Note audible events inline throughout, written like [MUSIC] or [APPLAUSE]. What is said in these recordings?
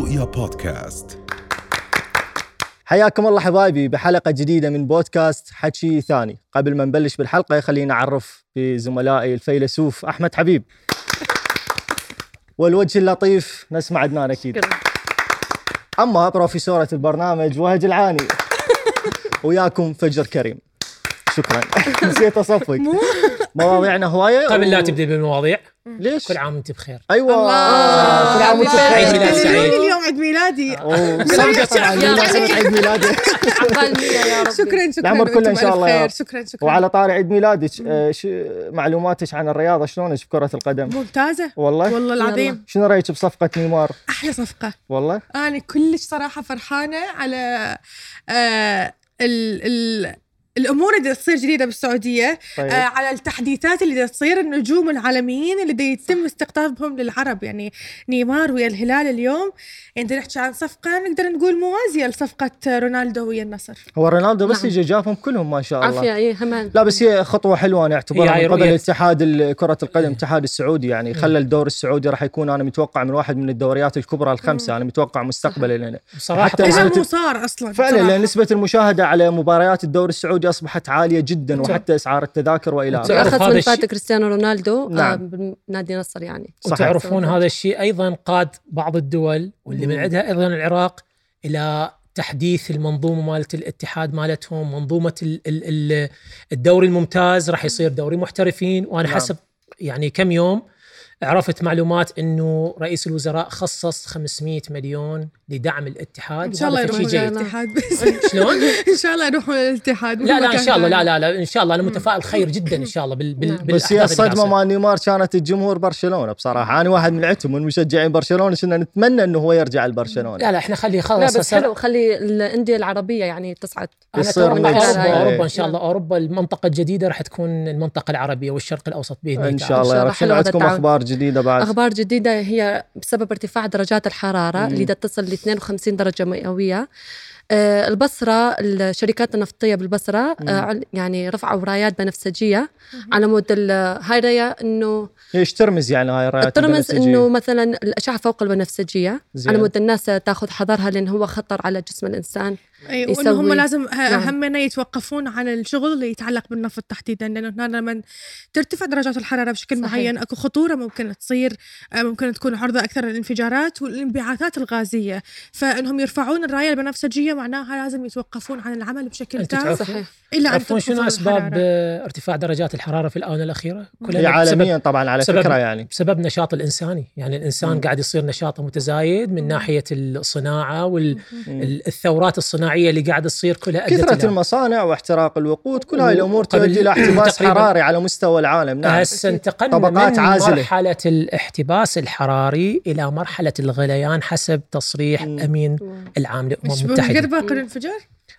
رؤيا بودكاست. حياكم الله حبايبي بحلقة جديدة من بودكاست حكي ثاني. قبل ما نبلش بالحلقة خلينا نعرف بزملائي الفيلسوف أحمد حبيب. والوجه اللطيف نسمع عدنان أكيد. أما بروفيسورة البرنامج وهج العاني. [LAUGHS] وياكم فجر كريم. شكرا. [LAUGHS] نسيت أصفق. مواضيعنا هواية قبل لا تبدي بالمواضيع ليش؟ كل عام وانت بخير. أيوة. الله. كل عام وانت عيد بخير ميلاد سعيد. اليوم عيد ميلادي. أوه، صدق طبعاً، يا مناسبة عيد ميلادي. يا رب شكرا شكرا. العمر كله إن شاء الله يا خير. رب. شكرا شكرا. وعلى طاري عيد ميلادك آه، ش- معلوماتك عن الرياضة؟ شلونك بكرة القدم؟ ممتازة. والله. والله العظيم. شنو رأيك بصفقة نيمار؟ أحلى صفقة. والله. أنا كلش صراحة فرحانة على آه ال ال الأمور اللي تصير جديدة بالسعودية طيب. آه على التحديثات اللي تصير النجوم العالميين اللي دا يتم استقطابهم للعرب. يعني نيمار ويا الهلال اليوم يعني نحكي عن صفقة نقدر نقول موازية لصفقة رونالدو ويا النصر. هو رونالدو بس نعم. يجي جابهم كلهم ما شاء الله. عافية اي لا بس هي خطوة حلوة أنا هي أعتبرها هاي من قبل. اتحاد كرة القدم الاتحاد السعودي. يعني خلى الدور السعودي راح يكون أنا متوقع من واحد من الدوريات الكبرى الخمسة. أنا متوقع مستقبلا لنا صراحة حتى صار أصلا فعلا صراحة. لأن نسبة المشاهدة على مباريات الدوري السعودي أصبحت عالية جدا وحتى أسعار التذاكر وإلى آخره تعرف أخذ هذا من الشيء؟ فات كريستيانو رونالدو نعم. نعم. بنادي نصر يعني صحيح. وتعرفون هذا الشيء أيضا قاد بعض الدول واللي من. عندها أيضا العراق إلى تحديث المنظومة مالت الاتحاد مالتهم منظومة ال- ال- ال- الدوري الممتاز راح يصير دوري محترفين وأنا نعم. حسب يعني كم يوم عرفت معلومات إنه رئيس الوزراء خصص 500 مليون لدعم الاتحاد إن شاء الله يروحون للاتحاد بس [LAUGHS] شلون؟ إن شاء الله يروحون للاتحاد لا لا إن شاء الله لا. لا لا إن شاء الله أنا متفائل خير جدا إن شاء الله بال بال نعم. بس هي قاعد مع نيمار كانت الجمهور برشلونة بصراحة أنا واحد من عندهم من مشجعين برشلونة كنا نتمنى أنه هو يرجع لبرشلونة لا لا إحنا خلي لا خلاص بس حلو خلي الأندية العربية يعني تصعد أنا يصير. اوروبا إيه. أوروبا إن شاء الله أوروبا المنطقة الجديدة راح تكون المنطقة العربية والشرق الأوسط بإذن الله تعالى. شاء الله يا الله رب شنو عندكم التعاون. أخبار جديدة بعد؟ أخبار جديدة هي بسبب ارتفاع درجات الحرارة اللي دا تصل ل 52 درجة مئوية آه، البصرة الشركات النفطية بالبصرة مم. آه، عل- يعني رفعوا رايات بنفسجية على مود هاي راية إنه إيش ترمز يعني هاي الرايات البنفسجية؟ إنه مثلا الأشعة فوق البنفسجية زين. على مود الناس تاخذ حذرها لأن هو خطر على جسم الإنسان أي وإنه هم لازم نعم. همنا يتوقفون عن الشغل اللي يتعلق بالنفط تحديدا لأنه هنا لما ترتفع درجات الحرارة بشكل صحيح. معين أكو خطورة ممكن تصير آه، ممكن تكون عرضة أكثر للانفجارات والانبعاثات الغازية فإنهم يرفعون الراية البنفسجية معناها لازم يتوقفون عن العمل بشكل تام صحيح الا أن شنو أسباب ارتفاع درجات الحرارة في الآونة الأخيرة؟ هي عالميا طبعا على بسبب- فكرة يعني بسبب نشاط الإنساني، يعني الإنسان مم. قاعد يصير نشاطه متزايد من ناحية الصناعة. والثورات الصناعية اللي قاعد تصير كلها إلى- المصانع واحتراق الوقود كل هاي الأمور وقبل- تؤدي إلى احتباس حراري على مستوى العالم نعم هسه انتقلنا طبقات من عازلة. مرحلة الاحتباس الحراري إلى مرحلة الغليان حسب تصريح مم. أمين العام للامم مش المتحدة قد باقي الانفجار؟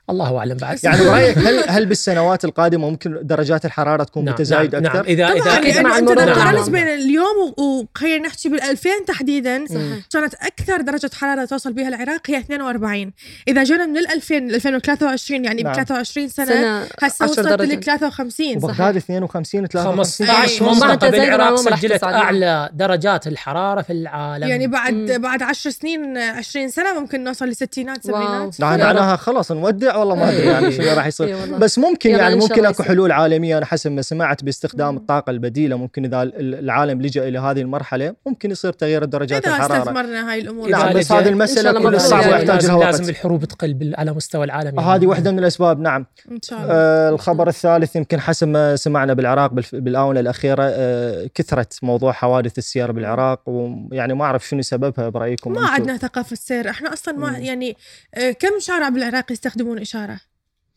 الله أعلم بعد يعني برأيك هل هل بالسنوات القادمة ممكن درجات الحرارة تكون نعم متزايد نعم, نعم أكثر؟ إذا اذا أكيد لأنه مع المرور. نعم. بين اليوم وخلينا نحكي بال 2000 تحديدا صحيح كانت أكثر درجة حرارة توصل بها العراق هي 42 إذا جينا من ال 2000 ل 2023 يعني نعم. ب 23 سنة سنة هسه 10 وصلت. لك 53 وبغداد 52 53 15 أي. منطقة بالعراق سجلت. أعلى درجات الحرارة في العالم يعني بعد. بعد 10 سنين 20 سنة ممكن نوصل لستينات واو. سبعينات نعم. معناها خلاص نودع والله ما أدري يعني شنو راح يصير إي والله. بس ممكن يعني ممكن أكو. حلول عالمية أنا حسب ما سمعت باستخدام الطاقة البديلة ممكن إذا ال- العالم لجأ إلى هذه المرحلة ممكن يصير تغيير درجات إذا الحرارة استثمرنا هاي الأمور نعم بس هذه المسألة كلها صعبة. ويحتاج لها لازم, لازم وقت الحروب تقل بال- على مستوى العالم يعني. هذه واحدة من الأسباب نعم إن شاء الله آه الخبر الثالث يمكن حسب ما سمعنا بالعراق بالآونة الأخيرة آه كثرت موضوع حوادث السير بالعراق ويعني ما أعرف شنو سببها برأيكم ما؟ عندنا ثقافة سير إحنا أصلا ما. يعني آه، كم شارع بالعراق يستخدمون إشارة.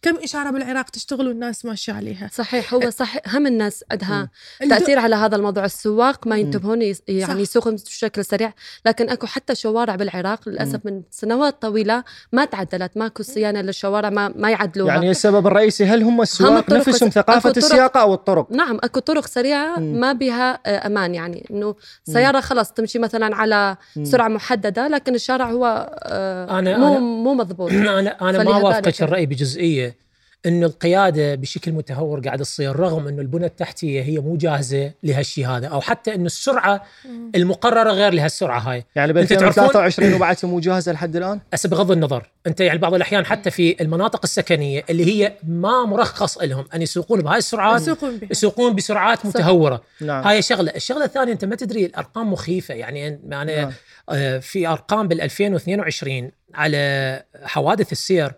كم إشارة بالعراق تشتغل والناس ماشيه عليها. صحيح هو صح هم الناس عندها الدو- تأثير على هذا الموضوع. السواق ما. ينتبهون يعني يسوقوا بشكل سريع لكن أكو حتى شوارع بالعراق للأسف من سنوات طويلة ما تعدلت ماكو صيانة للشوارع ما ما يعدلوها. يعني السبب الرئيسي هل هم السواق الطرق نفسهم أكو طرق- السياقة أو الطرق؟ نعم أكو طرق سريعة مم. ما بها آه، أمان. يعني إنه سيارة خلاص تمشي مثلا على مم. سرعة محددة لكن الشارع هو آه، أنا- مو أنا- مو مضبوط. [CLEARS THROAT] أنا أنا ما وافقك لك- الرأي انه القيادة بشكل متهور قاعد تصير رغم إنه البنى التحتية هي مو جاهزة لهالشيء هذا أو حتى انه السرعة المقررة غير لهالسرعة هاي يعني ب أنت تعرفون- 2023 وبعدها مو جاهزة لحد الآن؟ [LAUGHS] هسه بغض النظر أنت يعني بعض الأحيان حتى في المناطق السكنية اللي هي ما مرخص لهم أن يسوقون بهاي السرعات يسوقون بسرعات متهورة نعم. هاي شغلة الشغلة الثانية أنت ما تدري الأرقام مخيفة يعني يعني نعم. آه، في أرقام بال 2022 على حوادث السير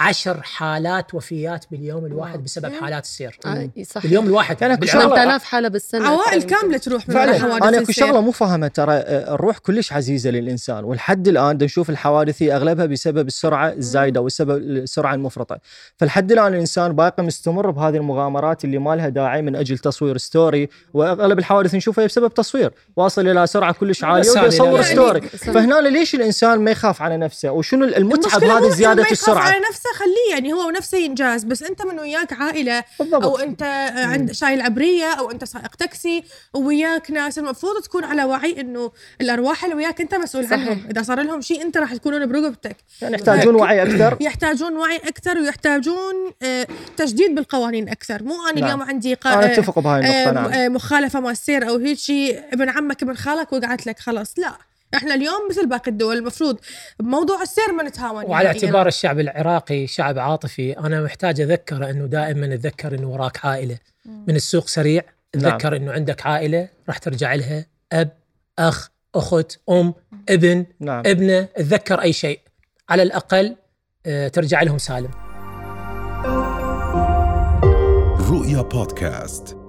عشر حالات وفيات باليوم الواحد بسبب حالات السير. آه، صح باليوم الواحد. يعني بالعراق. شغلة- 8000 حالة بالسنة. عوائل كاملة تروح من فعلا حوادث أنا اكو. شغلة مو فاهمة ترى آه، الروح كلش عزيزة للإنسان ولحد الآن نشوف الحوادث هي أغلبها بسبب السرعة الزايدة وسبب السرعة المفرطة. فلحد الآن الإنسان باقي مستمر بهذه المغامرات اللي ما لها داعي من أجل تصوير story وأغلب الحوادث نشوفها بسبب تصوير. واصل إلى سرعة كلش عالية ويصور. story. فهنا ليش الإنسان ما يخاف على نفسه؟ وشنو المتعة بهذه إنه زيادة السرعة؟ نفسه خليه يعني هو نفسه ينجاز بس أنت من وياك عائلة بالضبط. أو أنت عند شايل عبرية أو أنت سائق تاكسي وياك ناس. المفروض تكون على وعي إنه الأرواح اللي وياك أنت مسؤول صحيح. عنهم. إذا صار لهم شيء أنت راح تكونون برقبتك. يعني يحتاجون وعي أكثر. يحتاجون وعي أكثر ويحتاجون آه، تجديد بالقوانين أكثر. مو أنا نعم. اليوم عندي قا... أنا أتفق بهاي النقطة آه، نعم. آه، مخالفة مال السير أو هيك شيء ابن عمك ابن خالك وقعت لك خلاص. لا. إحنا اليوم مثل باقي الدول المفروض بموضوع السير ما نتهاون وعلى نهائياً. اعتبار الشعب العراقي شعب عاطفي أنا محتاج اذكره إنه دائما أتذكر إنه وراك عائلة. من السوق سريع نعم. تذكر إنه عندك عائلة راح ترجع لها أب أخ أخت أم ابن نعم. ابنة تذكر أي شيء. على الأقل آه، ترجع لهم سالم. رؤيا بودكاست.